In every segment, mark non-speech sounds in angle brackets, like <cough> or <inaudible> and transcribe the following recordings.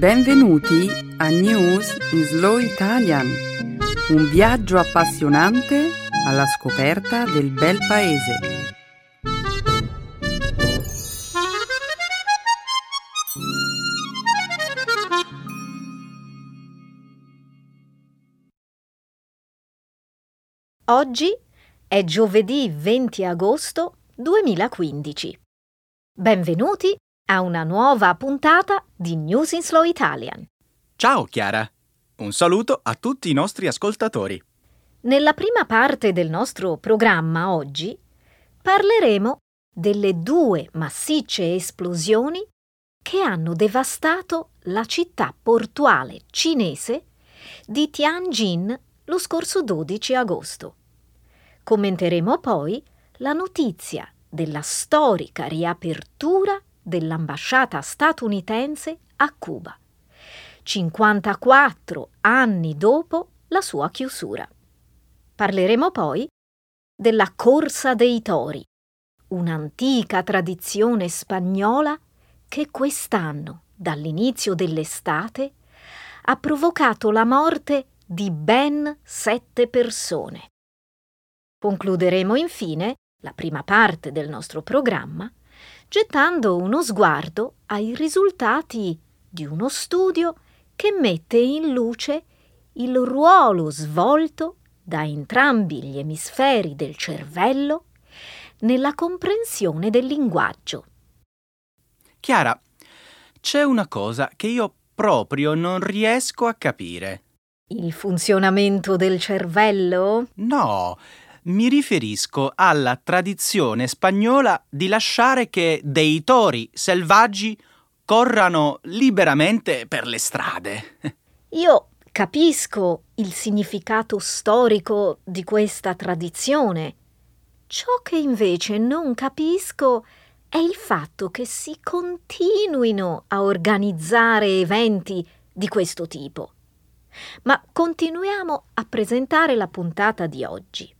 Benvenuti a News in Slow Italian, un viaggio appassionante alla scoperta del bel paese. Oggi è giovedì 20 agosto 2015. Benvenuti a una nuova puntata di News in Slow Italian. Ciao Chiara, un saluto a tutti i nostri ascoltatori. Nella prima parte del nostro programma oggi parleremo delle due massicce esplosioni che hanno devastato la città portuale cinese di Tianjin lo scorso 12 agosto. Commenteremo poi la notizia della storica riapertura dell'ambasciata statunitense a Cuba, 54 anni dopo la sua chiusura. Parleremo poi della corsa dei tori, un'antica tradizione spagnola che quest'anno, dall'inizio dell'estate, ha provocato la morte di ben sette persone. Concluderemo infine la prima parte del nostro programma gettando uno sguardo ai risultati di uno studio che mette in luce il ruolo svolto da entrambi gli emisferi del cervello nella comprensione del linguaggio. Chiara, c'è una cosa che io proprio non riesco a capire. Il funzionamento del cervello? No, mi riferisco alla tradizione spagnola di lasciare che dei tori selvaggi corrano liberamente per le strade. Io capisco il significato storico di questa tradizione. Ciò che invece non capisco è il fatto che si continuino a organizzare eventi di questo tipo. Ma continuiamo a presentare la puntata di oggi.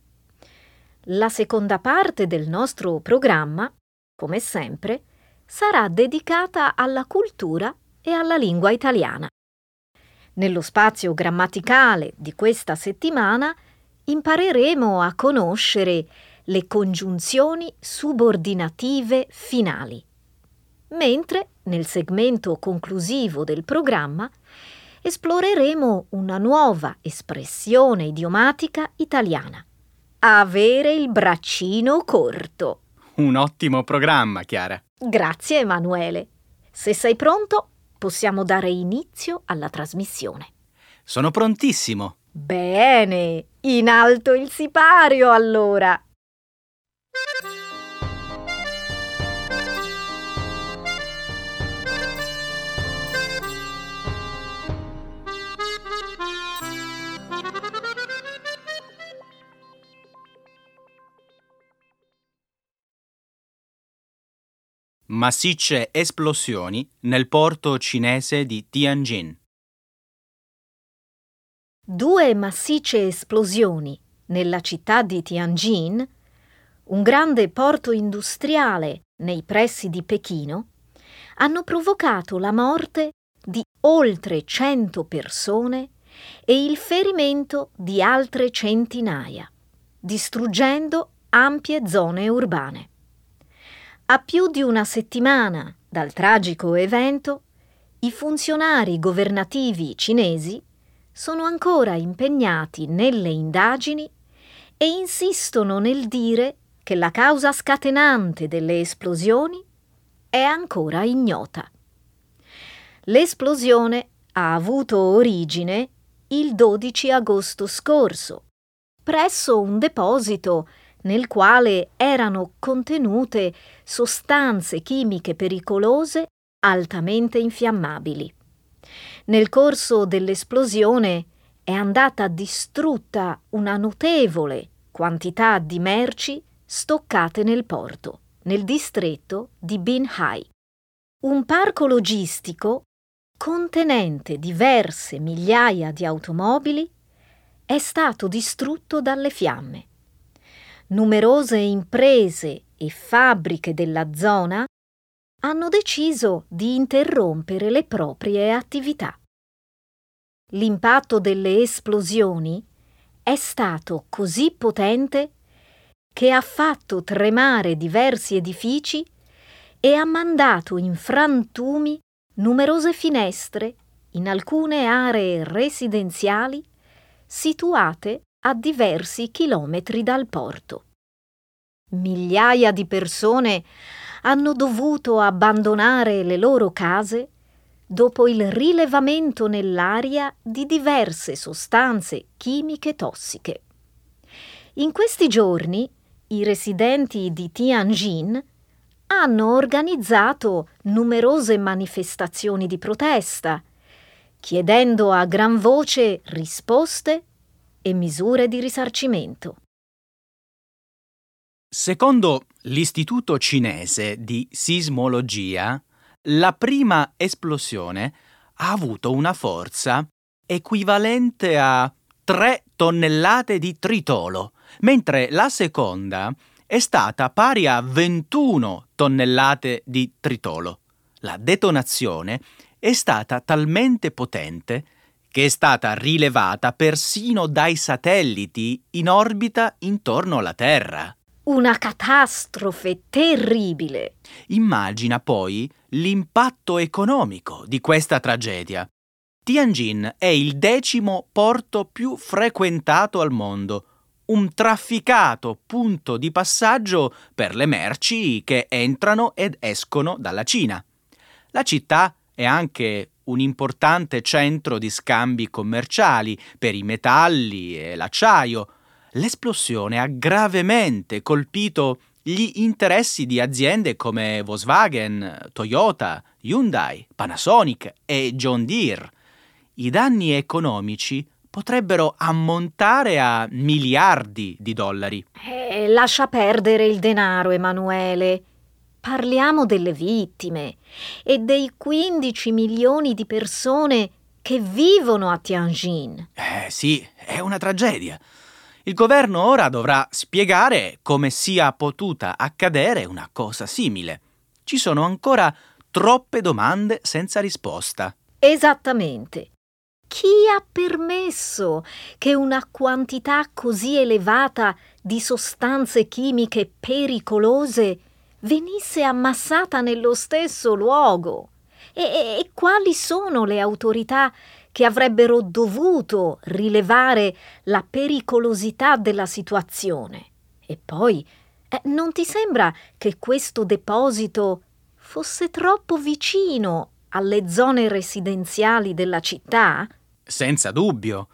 La seconda parte del nostro programma, come sempre, sarà dedicata alla cultura e alla lingua italiana. Nello spazio grammaticale di questa settimana impareremo a conoscere le congiunzioni subordinative finali, mentre nel segmento conclusivo del programma esploreremo una nuova espressione idiomatica italiana avere il braccino corto. Un ottimo programma, Chiara. Grazie, Emanuele. Se sei pronto, possiamo dare inizio alla trasmissione. Sono prontissimo. Bene, in alto il sipario allora. Massicce esplosioni nel porto cinese di Tianjin. Due massicce esplosioni nella città di Tianjin, un grande porto industriale nei pressi di Pechino, hanno provocato la morte di oltre 100 persone e il ferimento di altre centinaia, distruggendo ampie zone urbane. A più di una settimana dal tragico evento, i funzionari governativi cinesi sono ancora impegnati nelle indagini e insistono nel dire che la causa scatenante delle esplosioni è ancora ignota. L'esplosione ha avuto origine il 12 agosto scorso, presso un deposito nel quale erano contenute sostanze chimiche pericolose altamente infiammabili. Nel corso dell'esplosione è andata distrutta una notevole quantità di merci stoccate nel porto, nel distretto di Binhai. Un parco logistico contenente diverse migliaia di automobili è stato distrutto dalle fiamme numerose imprese e fabbriche della zona hanno deciso di interrompere le proprie attività. L'impatto delle esplosioni è stato così potente che ha fatto tremare diversi edifici e ha mandato in frantumi numerose finestre in alcune aree residenziali situate a diversi chilometri dal porto. Migliaia di persone hanno dovuto abbandonare le loro case dopo il rilevamento nell'aria di diverse sostanze chimiche tossiche. In questi giorni i residenti di Tianjin hanno organizzato numerose manifestazioni di protesta, chiedendo a gran voce risposte e misure di risarcimento. Secondo l'Istituto cinese di sismologia, la prima esplosione ha avuto una forza equivalente a 3 tonnellate di tritolo, mentre la seconda è stata pari a 21 tonnellate di tritolo. La detonazione è stata talmente potente che è stata rilevata persino dai satelliti in orbita intorno alla Terra. Una catastrofe terribile. Immagina poi l'impatto economico di questa tragedia. Tianjin è il decimo porto più frequentato al mondo, un trafficato punto di passaggio per le merci che entrano ed escono dalla Cina. La città è anche un importante centro di scambi commerciali per i metalli e l'acciaio. L'esplosione ha gravemente colpito gli interessi di aziende come Volkswagen, Toyota, Hyundai, Panasonic e John Deere. I danni economici potrebbero ammontare a miliardi di dollari. Eh, lascia perdere il denaro, Emanuele. Parliamo delle vittime e dei 15 milioni di persone che vivono a Tianjin. Eh sì, è una tragedia. Il governo ora dovrà spiegare come sia potuta accadere una cosa simile. Ci sono ancora troppe domande senza risposta. Esattamente. Chi ha permesso che una quantità così elevata di sostanze chimiche pericolose venisse ammassata nello stesso luogo? E, e, e quali sono le autorità che avrebbero dovuto rilevare la pericolosità della situazione? E poi, eh, non ti sembra che questo deposito fosse troppo vicino alle zone residenziali della città? Senza dubbio.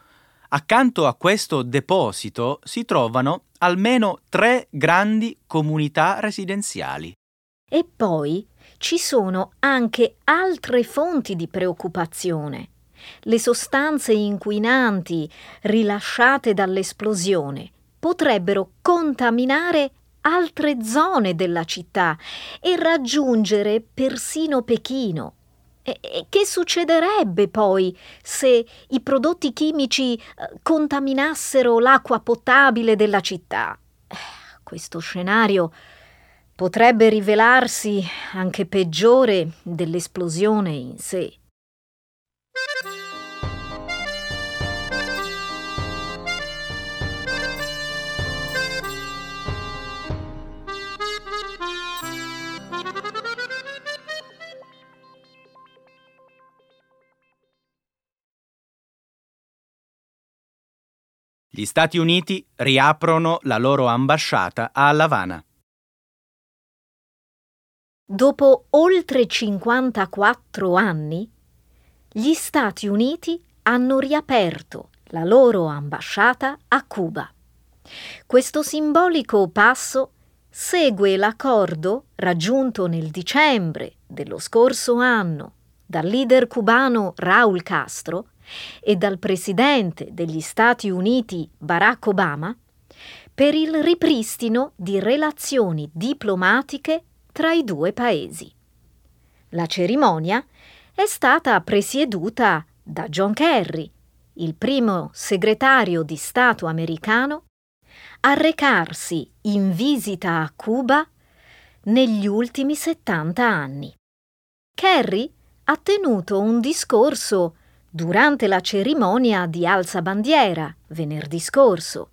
Accanto a questo deposito si trovano almeno tre grandi comunità residenziali. E poi ci sono anche altre fonti di preoccupazione. Le sostanze inquinanti rilasciate dall'esplosione potrebbero contaminare altre zone della città e raggiungere persino Pechino. E che succederebbe poi se i prodotti chimici eh, contaminassero l'acqua potabile della città? Questo scenario potrebbe rivelarsi anche peggiore dell'esplosione in sé. Gli Stati Uniti riaprono la loro ambasciata a Havana. Dopo oltre 54 anni, gli Stati Uniti hanno riaperto la loro ambasciata a Cuba. Questo simbolico passo segue l'accordo raggiunto nel dicembre dello scorso anno dal leader cubano Raúl Castro e dal presidente degli Stati Uniti Barack Obama per il ripristino di relazioni diplomatiche tra i due paesi. La cerimonia è stata presieduta da John Kerry, il primo segretario di Stato americano a recarsi in visita a Cuba negli ultimi 70 anni. Kerry ha tenuto un discorso durante la cerimonia di alza bandiera venerdì scorso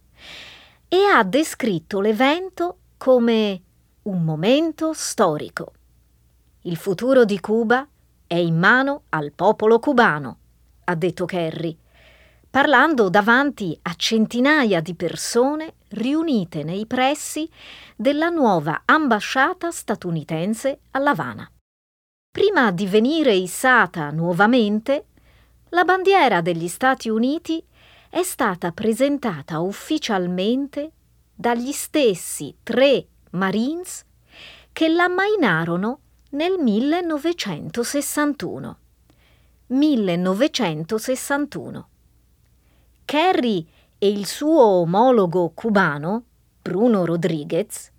e ha descritto l'evento come un momento storico. Il futuro di Cuba è in mano al popolo cubano, ha detto Kerry, parlando davanti a centinaia di persone riunite nei pressi della nuova ambasciata statunitense a L'Avana. Prima di venire issata nuovamente, la bandiera degli Stati Uniti è stata presentata ufficialmente dagli stessi tre Marines che l'ammainarono nel 1961. 1961. Kerry e il suo omologo cubano, Bruno Rodriguez,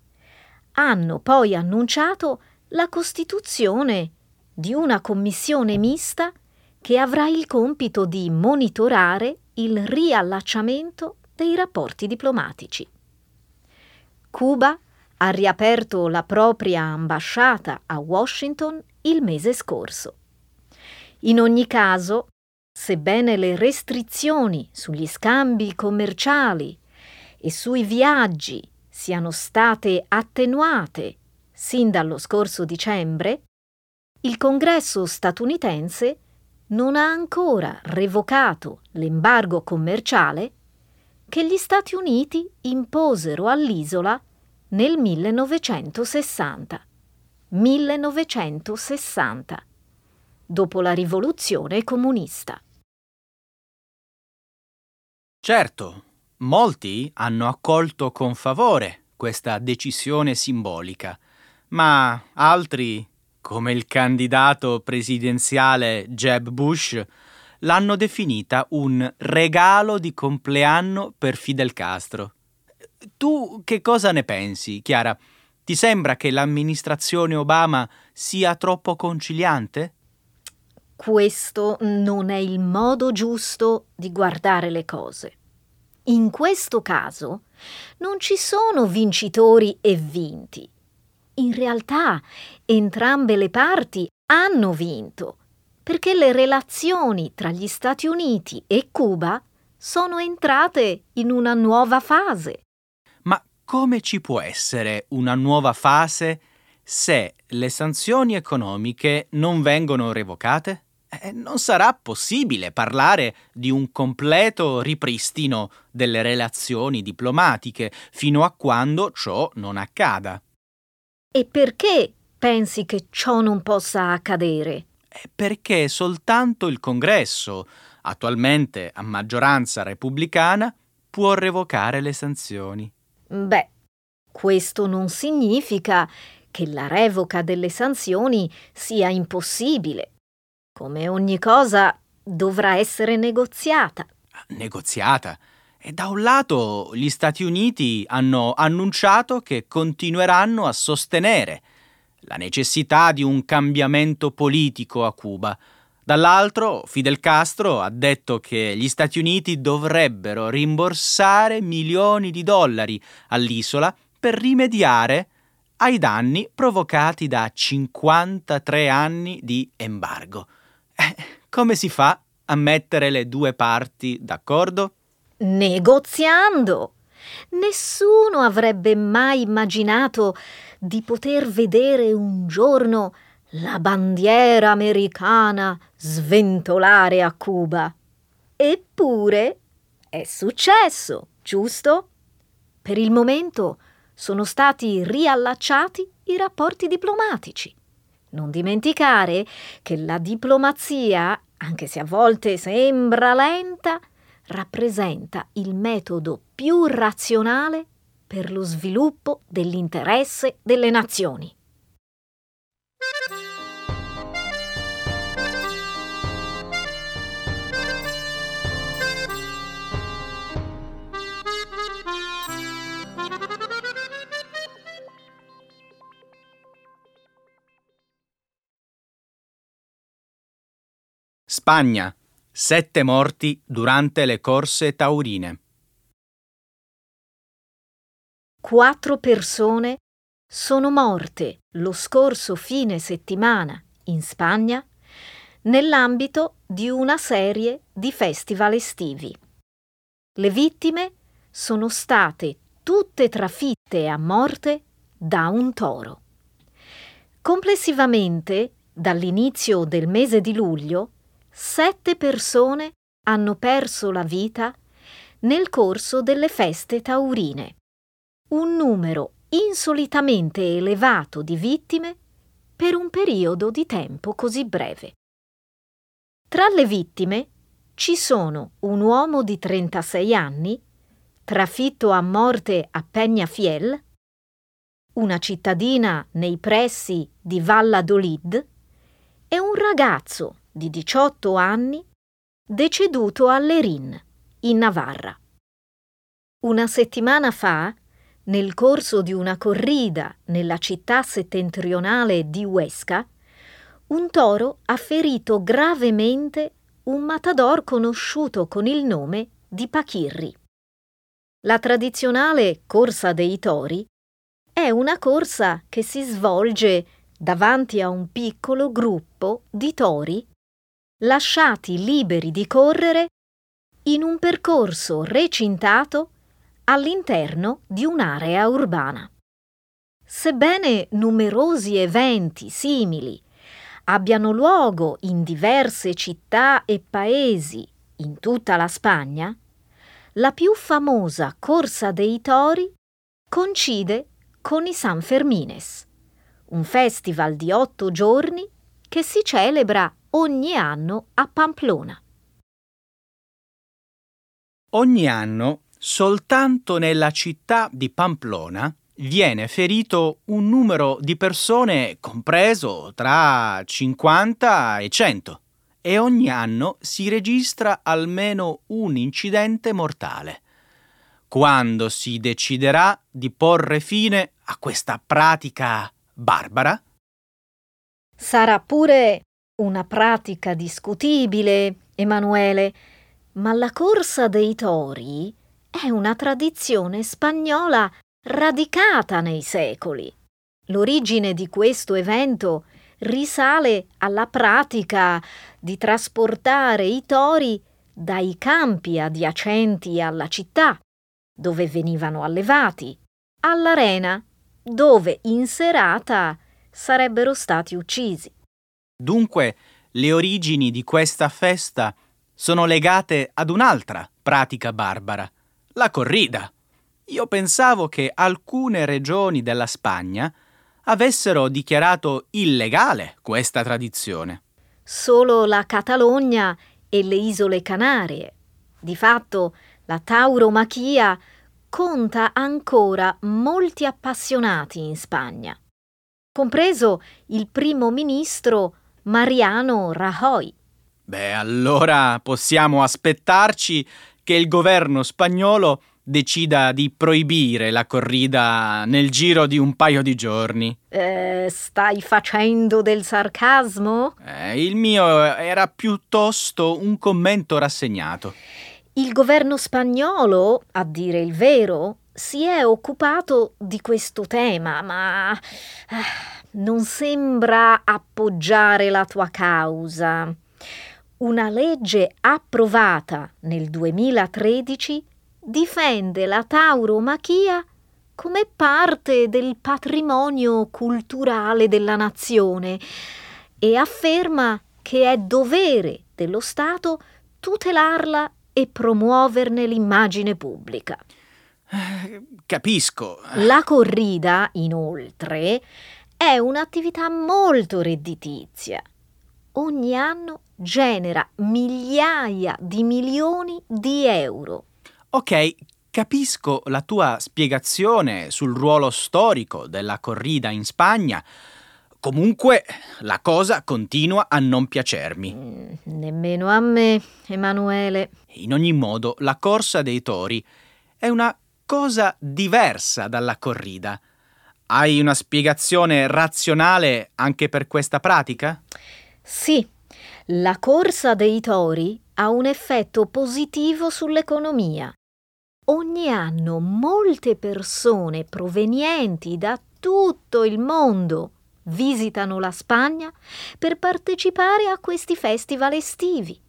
hanno poi annunciato la costituzione di una commissione mista che avrà il compito di monitorare il riallacciamento dei rapporti diplomatici. Cuba ha riaperto la propria ambasciata a Washington il mese scorso. In ogni caso, sebbene le restrizioni sugli scambi commerciali e sui viaggi siano state attenuate sin dallo scorso dicembre, il Congresso statunitense non ha ancora revocato l'embargo commerciale che gli Stati Uniti imposero all'isola nel 1960. 1960, dopo la rivoluzione comunista. Certo, molti hanno accolto con favore questa decisione simbolica, ma altri, come il candidato presidenziale Jeb Bush, l'hanno definita un regalo di compleanno per Fidel Castro. Tu che cosa ne pensi, Chiara? Ti sembra che l'amministrazione Obama sia troppo conciliante? Questo non è il modo giusto di guardare le cose. In questo caso non ci sono vincitori e vinti. In realtà entrambe le parti hanno vinto, perché le relazioni tra gli Stati Uniti e Cuba sono entrate in una nuova fase. Ma come ci può essere una nuova fase se le sanzioni economiche non vengono revocate? Eh, non sarà possibile parlare di un completo ripristino delle relazioni diplomatiche fino a quando ciò non accada. E perché pensi che ciò non possa accadere? Eh, perché soltanto il Congresso, attualmente a maggioranza repubblicana, può revocare le sanzioni. Beh, questo non significa che la revoca delle sanzioni sia impossibile come ogni cosa, dovrà essere negoziata. Negoziata? E da un lato gli Stati Uniti hanno annunciato che continueranno a sostenere la necessità di un cambiamento politico a Cuba. Dall'altro, Fidel Castro ha detto che gli Stati Uniti dovrebbero rimborsare milioni di dollari all'isola per rimediare ai danni provocati da 53 anni di embargo. Eh, come si fa a mettere le due parti d'accordo? Negoziando. Nessuno avrebbe mai immaginato di poter vedere un giorno la bandiera americana sventolare a Cuba. Eppure è successo, giusto? Per il momento sono stati riallacciati i rapporti diplomatici. Non dimenticare che la diplomazia, anche se a volte sembra lenta, rappresenta il metodo più razionale per lo sviluppo dell'interesse delle nazioni. Spagna. Sette morti durante le corse taurine. Quattro persone sono morte lo scorso fine settimana in Spagna nell'ambito di una serie di festival estivi. Le vittime sono state tutte trafitte a morte da un toro. Complessivamente, dall'inizio del mese di luglio, sette persone hanno perso la vita nel corso delle feste taurine. Un numero insolitamente elevato di vittime per un periodo di tempo così breve. Tra le vittime ci sono un uomo di 36 anni, trafitto a morte a Peñafiel, una cittadina nei pressi di Valladolid e un ragazzo di 18 anni deceduto a Lerin, in Navarra. Una settimana fa nel corso di una corrida nella città settentrionale di Huesca, un toro ha ferito gravemente un matador conosciuto con il nome di Pachirri. La tradizionale corsa dei tori è una corsa che si svolge davanti a un piccolo gruppo di tori lasciati liberi di correre in un percorso recintato all'interno di un'area urbana. Sebbene numerosi eventi simili abbiano luogo in diverse città e paesi in tutta la Spagna, la più famosa corsa dei tori coincide con i San Fermines, un festival di otto giorni che si celebra ogni anno a Pamplona. Ogni anno Soltanto nella città di Pamplona viene ferito un numero di persone compreso tra 50 e 100 e ogni anno si registra almeno un incidente mortale. Quando si deciderà di porre fine a questa pratica barbara? Sarà pure una pratica discutibile, Emanuele, ma la corsa dei tori è una tradizione spagnola radicata nei secoli. L'origine di questo evento risale alla pratica di trasportare i tori dai campi adiacenti alla città, dove venivano allevati, all'arena, dove in serata sarebbero stati uccisi. Dunque, le origini di questa festa sono legate ad un'altra pratica barbara, la corrida. Io pensavo che alcune regioni della Spagna avessero dichiarato illegale questa tradizione. Solo la Catalogna e le isole Canarie. Di fatto, la tauromachia conta ancora molti appassionati in Spagna, compreso il primo ministro Mariano Rajoy. Beh, allora possiamo aspettarci che il governo spagnolo decida di proibire la corrida nel giro di un paio di giorni. Eh, stai facendo del sarcasmo? Eh, il mio era piuttosto un commento rassegnato. Il governo spagnolo, a dire il vero, si è occupato di questo tema, ma eh, non sembra appoggiare la tua causa una legge approvata nel 2013 difende la tauromachia come parte del patrimonio culturale della nazione e afferma che è dovere dello Stato tutelarla e promuoverne l'immagine pubblica. Capisco. La corrida, inoltre, è un'attività molto redditizia. Ogni anno genera migliaia di milioni di euro. Ok, capisco la tua spiegazione sul ruolo storico della corrida in Spagna. Comunque la cosa continua a non piacermi. Mm, nemmeno a me, Emanuele. In ogni modo, la corsa dei tori è una cosa diversa dalla corrida. Hai una spiegazione razionale anche per questa pratica? Sì, la corsa dei tori ha un effetto positivo sull'economia. Ogni anno molte persone provenienti da tutto il mondo visitano la Spagna per partecipare a questi festival estivi.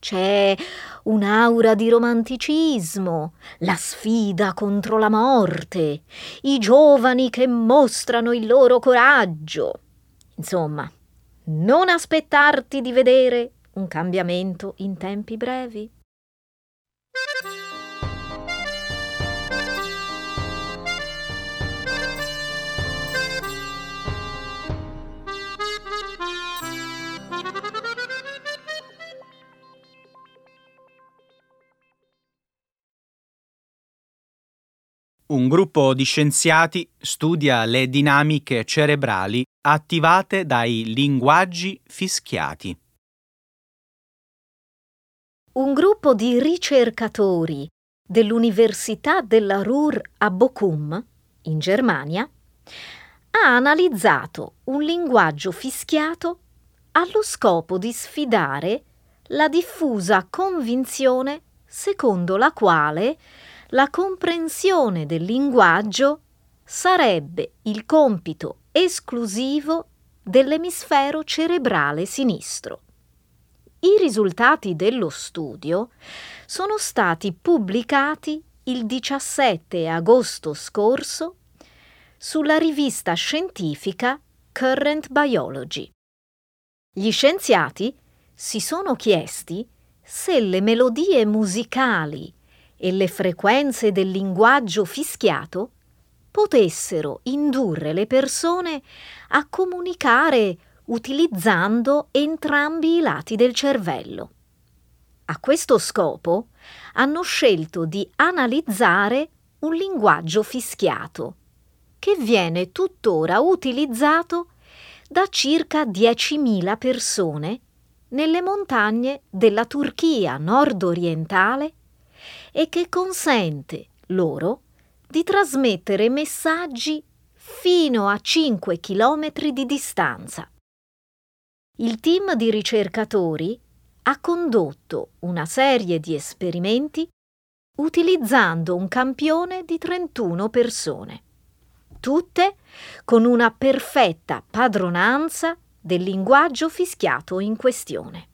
C'è un'aura di romanticismo, la sfida contro la morte, i giovani che mostrano il loro coraggio. Insomma, non aspettarti di vedere un cambiamento in tempi brevi. Un gruppo di scienziati studia le dinamiche cerebrali attivate dai linguaggi fischiati. Un gruppo di ricercatori dell'Università della Ruhr a Bochum, in Germania, ha analizzato un linguaggio fischiato allo scopo di sfidare la diffusa convinzione secondo la quale la comprensione del linguaggio sarebbe il compito esclusivo dell'emisfero cerebrale sinistro. I risultati dello studio sono stati pubblicati il 17 agosto scorso sulla rivista scientifica Current Biology. Gli scienziati si sono chiesti se le melodie musicali e le frequenze del linguaggio fischiato potessero indurre le persone a comunicare utilizzando entrambi i lati del cervello. A questo scopo hanno scelto di analizzare un linguaggio fischiato, che viene tuttora utilizzato da circa 10.000 persone nelle montagne della Turchia nord-orientale e che consente loro di trasmettere messaggi fino a 5 km di distanza. Il team di ricercatori ha condotto una serie di esperimenti utilizzando un campione di 31 persone, tutte con una perfetta padronanza del linguaggio fischiato in questione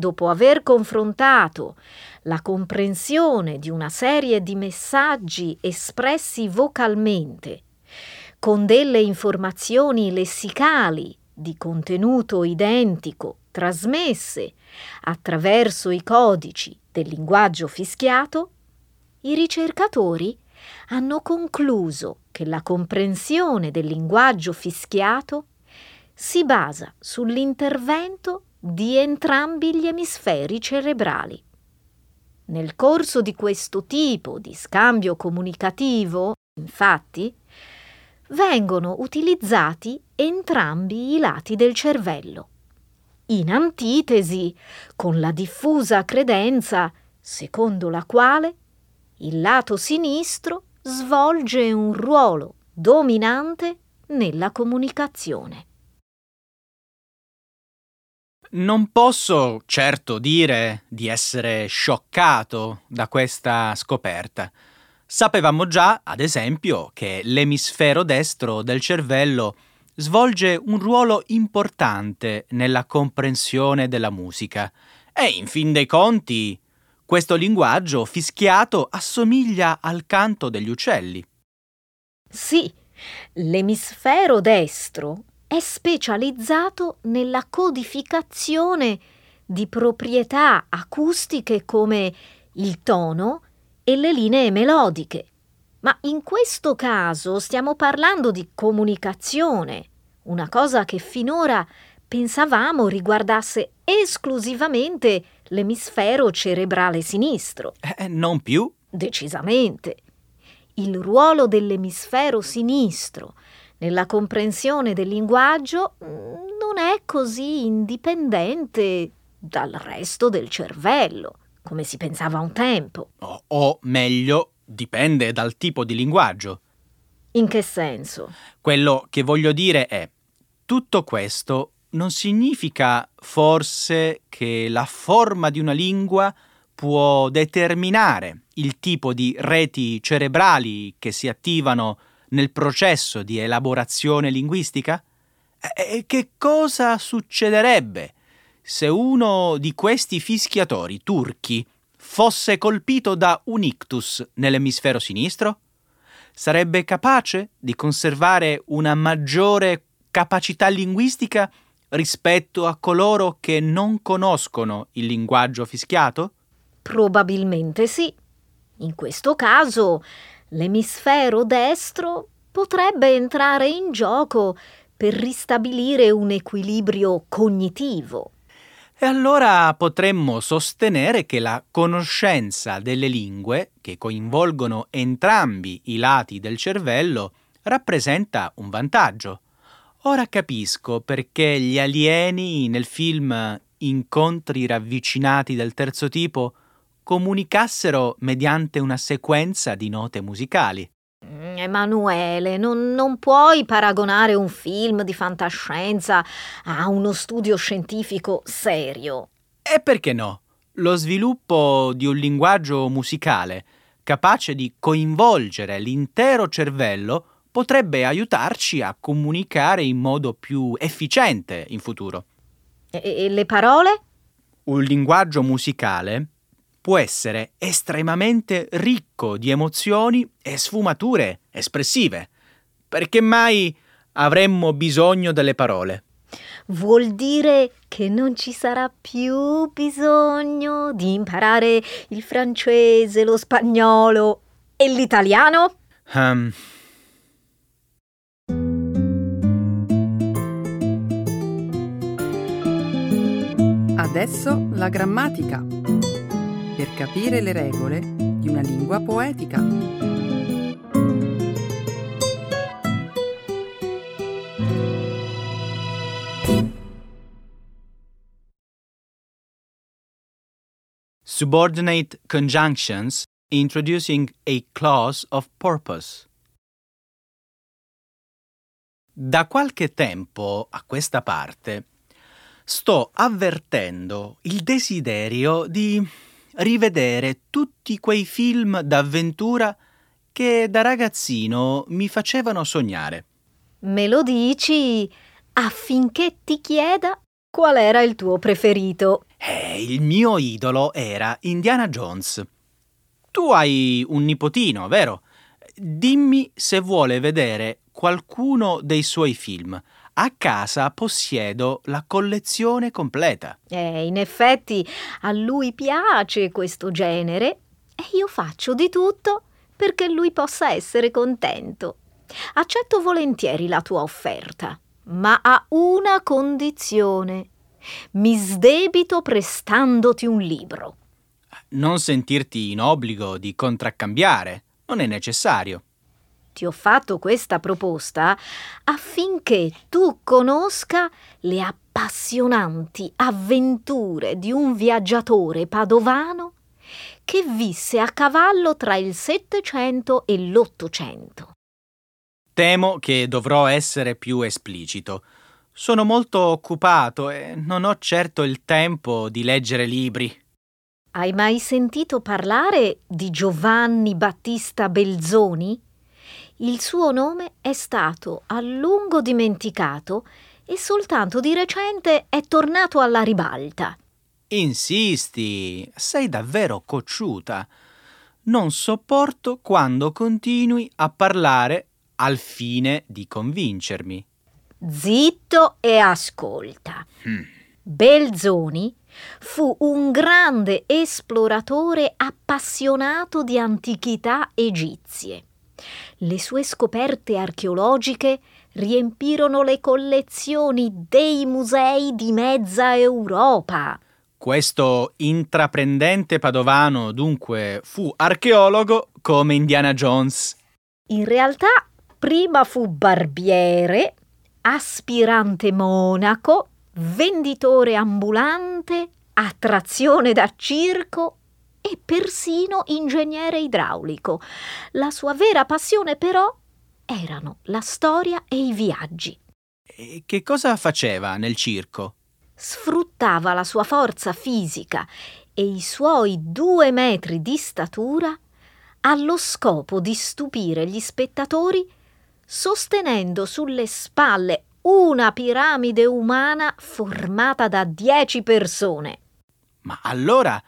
dopo aver confrontato la comprensione di una serie di messaggi espressi vocalmente con delle informazioni lessicali di contenuto identico trasmesse attraverso i codici del linguaggio fischiato, i ricercatori hanno concluso che la comprensione del linguaggio fischiato si basa sull'intervento di entrambi gli emisferi cerebrali. Nel corso di questo tipo di scambio comunicativo, infatti, vengono utilizzati entrambi i lati del cervello, in antitesi con la diffusa credenza secondo la quale il lato sinistro svolge un ruolo dominante nella comunicazione. Non posso certo dire di essere scioccato da questa scoperta. Sapevamo già, ad esempio, che l'emisfero destro del cervello svolge un ruolo importante nella comprensione della musica e, in fin dei conti, questo linguaggio fischiato assomiglia al canto degli uccelli. Sì, l'emisfero destro è specializzato nella codificazione di proprietà acustiche come il tono e le linee melodiche. Ma in questo caso stiamo parlando di comunicazione, una cosa che finora pensavamo riguardasse esclusivamente l'emisfero cerebrale sinistro. Eh, non più. Decisamente. Il ruolo dell'emisfero sinistro nella comprensione del linguaggio non è così indipendente dal resto del cervello, come si pensava un tempo. O, o meglio, dipende dal tipo di linguaggio. In che senso? Quello che voglio dire è, tutto questo non significa forse che la forma di una lingua può determinare il tipo di reti cerebrali che si attivano nel processo di elaborazione linguistica? E che cosa succederebbe se uno di questi fischiatori turchi fosse colpito da un ictus nell'emisfero sinistro? Sarebbe capace di conservare una maggiore capacità linguistica rispetto a coloro che non conoscono il linguaggio fischiato? Probabilmente sì. In questo caso l'emisfero destro potrebbe entrare in gioco per ristabilire un equilibrio cognitivo. E allora potremmo sostenere che la conoscenza delle lingue, che coinvolgono entrambi i lati del cervello, rappresenta un vantaggio. Ora capisco perché gli alieni nel film Incontri ravvicinati del terzo tipo comunicassero mediante una sequenza di note musicali. Mm, Emanuele, non, non, puoi paragonare un film di fantascienza a uno studio scientifico serio. E perché no? Lo sviluppo di un linguaggio musicale capace di coinvolgere l'intero cervello potrebbe aiutarci a comunicare in modo più efficiente in futuro. E, e le parole? Un linguaggio musicale può essere estremamente ricco di emozioni e sfumature espressive. Perché mai avremmo bisogno delle parole? Vuol dire che non ci sarà più bisogno di imparare il francese, lo spagnolo e l'italiano? Um. Adesso la grammatica per capire le regole di una lingua poetica. Subordinate conjunctions introducing a clause of purpose. Da qualche tempo a questa parte sto avvertendo il desiderio di rivedere tutti quei film d'avventura che da ragazzino mi facevano sognare. Me lo dici affinché ti chieda qual era il tuo preferito. Eh, il mio idolo era Indiana Jones. Tu hai un nipotino, vero? Dimmi se vuole vedere qualcuno dei suoi film a casa possiedo la collezione completa. Eh, in effetti a lui piace questo genere e io faccio di tutto perché lui possa essere contento. Accetto volentieri la tua offerta, ma a una condizione. Mi sdebito prestandoti un libro. Non sentirti in obbligo di contraccambiare, non è necessario ti ho fatto questa proposta affinché tu conosca le appassionanti avventure di un viaggiatore padovano che visse a cavallo tra il Settecento e l'Ottocento. Temo che dovrò essere più esplicito. Sono molto occupato e non ho certo il tempo di leggere libri. Hai mai sentito parlare di Giovanni Battista Belzoni? Il suo nome è stato a lungo dimenticato e soltanto di recente è tornato alla ribalta. Insisti, sei davvero cocciuta. Non sopporto quando continui a parlare al fine di convincermi. Zitto e ascolta. Hmm. Belzoni fu un grande esploratore appassionato di antichità egizie. Le sue scoperte archeologiche riempirono le collezioni dei musei di mezza Europa. Questo intraprendente padovano dunque fu archeologo come Indiana Jones. In realtà prima fu barbiere, aspirante monaco, venditore ambulante, attrazione da circo e persino ingegnere idraulico. La sua vera passione però erano la storia e i viaggi. E che cosa faceva nel circo? Sfruttava la sua forza fisica e i suoi due metri di statura allo scopo di stupire gli spettatori sostenendo sulle spalle una piramide umana formata da dieci persone. Ma allora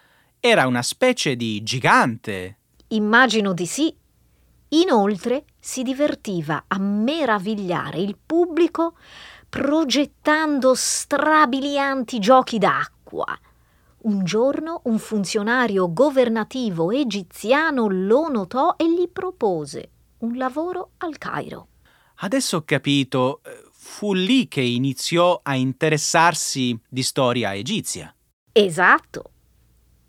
era una specie di gigante. Immagino di sì. Inoltre si divertiva a meravigliare il pubblico progettando strabilianti giochi d'acqua. Un giorno un funzionario governativo egiziano lo notò e gli propose un lavoro al Cairo. Adesso ho capito, eh, fu lì che iniziò a interessarsi di storia egizia. Esatto.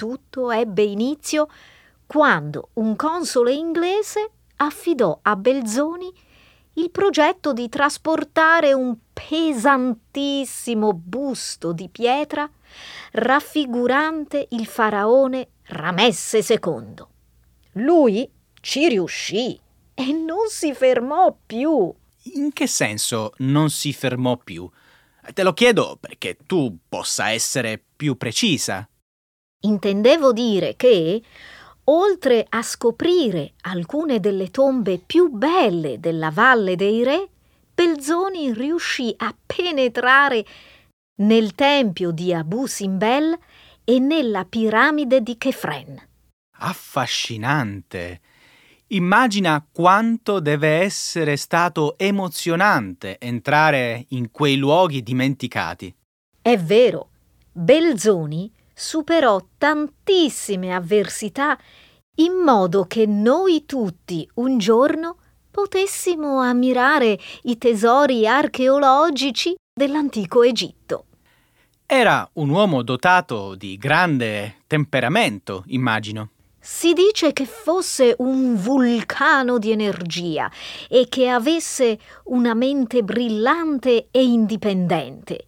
Tutto ebbe inizio quando un console inglese affidò a Belzoni il progetto di trasportare un pesantissimo busto di pietra raffigurante il faraone Ramesse II. Lui ci riuscì e non si fermò più. In che senso non si fermò più? Te lo chiedo perché tu possa essere più precisa. Intendevo dire che oltre a scoprire alcune delle tombe più belle della Valle dei Re, Belzoni riuscì a penetrare nel tempio di Abu Simbel e nella piramide di Kefren. Affascinante! Immagina quanto deve essere stato emozionante entrare in quei luoghi dimenticati. È vero, Belzoni superò tantissime avversità in modo che noi tutti un giorno potessimo ammirare i tesori archeologici dell'antico Egitto. Era un uomo dotato di grande temperamento, immagino. Si dice che fosse un vulcano di energia e che avesse una mente brillante e indipendente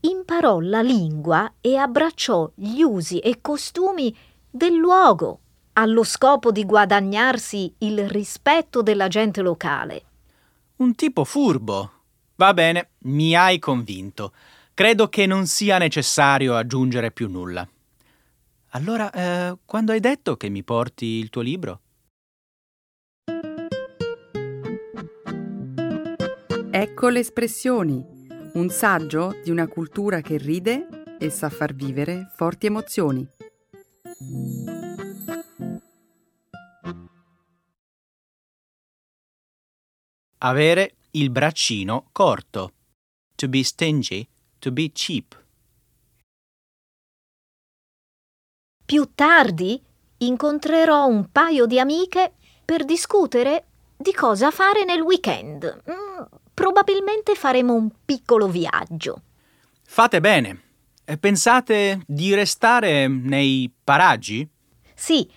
imparò la lingua e abbracciò gli usi e costumi del luogo, allo scopo di guadagnarsi il rispetto della gente locale. Un tipo furbo. Va bene, mi hai convinto. Credo che non sia necessario aggiungere più nulla. Allora, eh, quando hai detto che mi porti il tuo libro? Ecco le espressioni un saggio di una cultura che ride e sa far vivere forti emozioni. Avere il braccino corto. To be stingy, to be cheap. Più tardi incontrerò un paio di amiche per discutere di cosa fare nel weekend. Mm, probabilmente faremo un piccolo viaggio. Fate bene. Pensate di restare nei paraggi? Sì,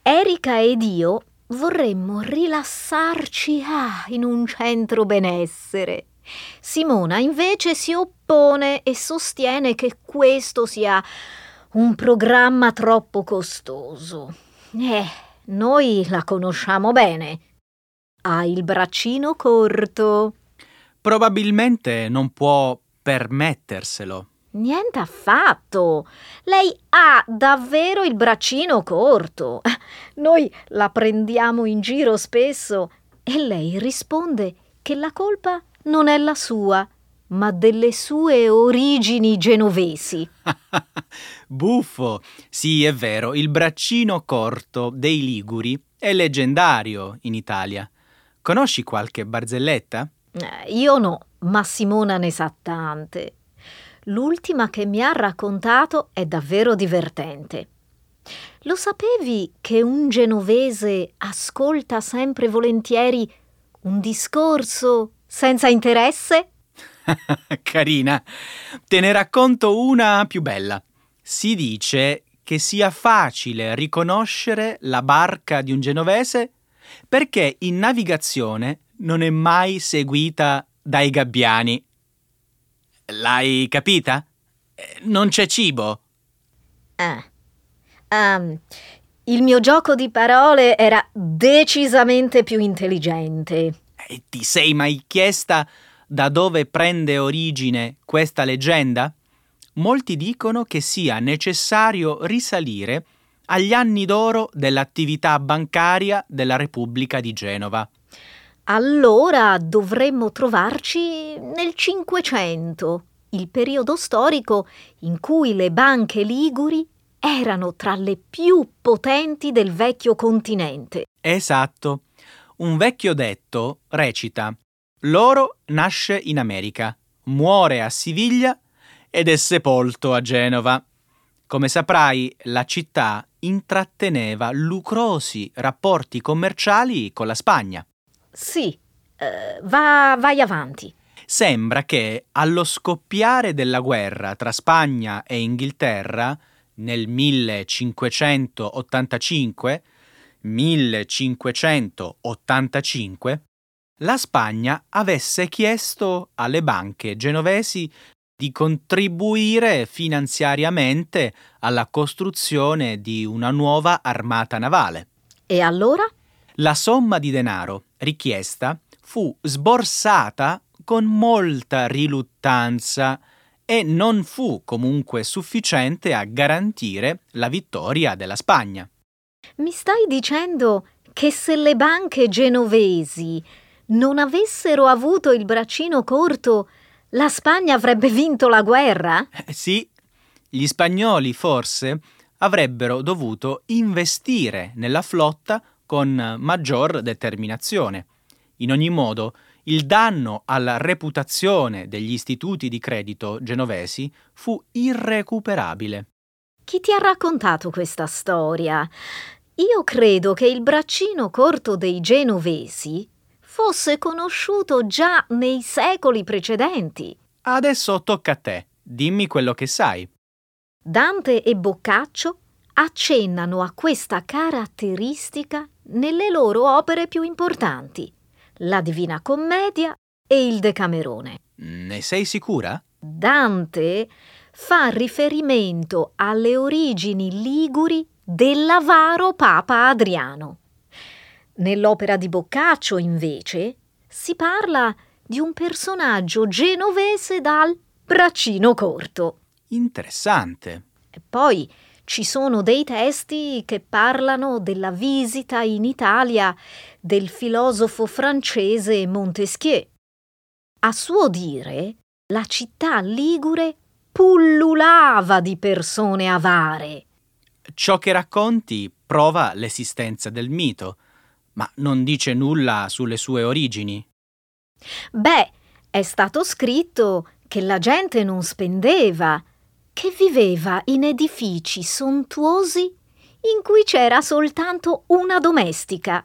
Erika ed io vorremmo rilassarci ah, in un centro benessere. Simona invece si oppone e sostiene che questo sia un programma troppo costoso. Eh, noi la conosciamo bene. Ha il braccino corto. Probabilmente non può permetterselo. Niente affatto. Lei ha davvero il braccino corto. Noi la prendiamo in giro spesso e lei risponde che la colpa non è la sua, ma delle sue origini genovesi. <laughs> Buffo. Sì, è vero, il braccino corto dei Liguri è leggendario in Italia. Conosci qualche barzelletta? Eh, io no, ma Simona ne sa tante. L'ultima che mi ha raccontato è davvero divertente. Lo sapevi che un genovese ascolta sempre volentieri un discorso senza interesse? <laughs> Carina. Te ne racconto una più bella. Si dice che sia facile riconoscere la barca di un genovese perché in navigazione non è mai seguita dai gabbiani. L'hai capita? Eh, non c'è cibo. Ah. Um, il mio gioco di parole era decisamente più intelligente. E ti sei mai chiesta da dove prende origine questa leggenda? Molti dicono che sia necessario risalire agli anni d'oro dell'attività bancaria della Repubblica di Genova. Allora dovremmo trovarci nel Cinquecento, il periodo storico in cui le banche liguri erano tra le più potenti del vecchio continente. Esatto. Un vecchio detto recita L'oro nasce in America, muore a Siviglia ed è sepolto a Genova. Come saprai, la città intratteneva lucrosi rapporti commerciali con la Spagna. Sì, eh, va, vai avanti. Sembra che allo scoppiare della guerra tra Spagna e Inghilterra nel 1585 1585 la Spagna avesse chiesto alle banche genovesi di contribuire finanziariamente alla costruzione di una nuova armata navale. E allora? La somma di denaro richiesta fu sborsata con molta riluttanza e non fu comunque sufficiente a garantire la vittoria della Spagna. Mi stai dicendo che se le banche genovesi non avessero avuto il braccino corto, la Spagna avrebbe vinto la guerra? Eh, sì, gli spagnoli forse avrebbero dovuto investire nella flotta con maggior determinazione. In ogni modo, il danno alla reputazione degli istituti di credito genovesi fu irrecuperabile. Chi ti ha raccontato questa storia? Io credo che il braccino corto dei genovesi fosse conosciuto già nei secoli precedenti. Adesso tocca a te. Dimmi quello che sai. Dante e Boccaccio accennano a questa caratteristica nelle loro opere più importanti, la Divina Commedia e il Decamerone. Ne sei sicura? Dante fa riferimento alle origini liguri dell'avaro Papa Adriano. Nell'opera di Boccaccio, invece, si parla di un personaggio genovese dal braccino corto. Interessante. E poi ci sono dei testi che parlano della visita in Italia del filosofo francese Montesquieu. A suo dire, la città ligure pullulava di persone avare. Ciò che racconti prova l'esistenza del mito, ma non dice nulla sulle sue origini. Beh, è stato scritto che la gente non spendeva, che viveva in edifici sontuosi in cui c'era soltanto una domestica.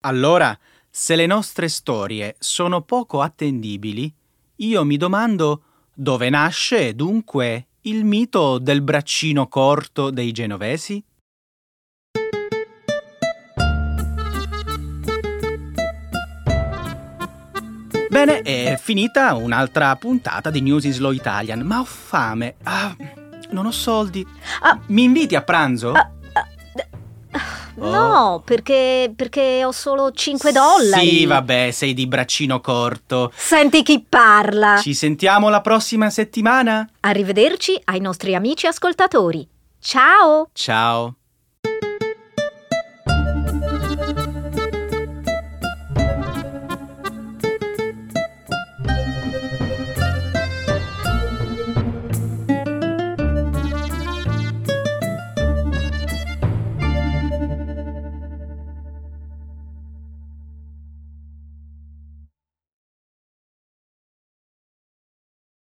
Allora, se le nostre storie sono poco attendibili, io mi domando dove nasce dunque il mito del braccino corto dei genovesi? Bene, è finita un'altra puntata di News in Slow Italian, ma ho fame. Ah, non ho soldi. Ah. Mi inviti a pranzo? Ah, ah, no, perché, perché ho solo 5 dollari. Sì, vabbè, sei di braccino corto. Senti chi parla. Ci sentiamo la prossima settimana? Arrivederci ai nostri amici ascoltatori. Ciao! Ciao.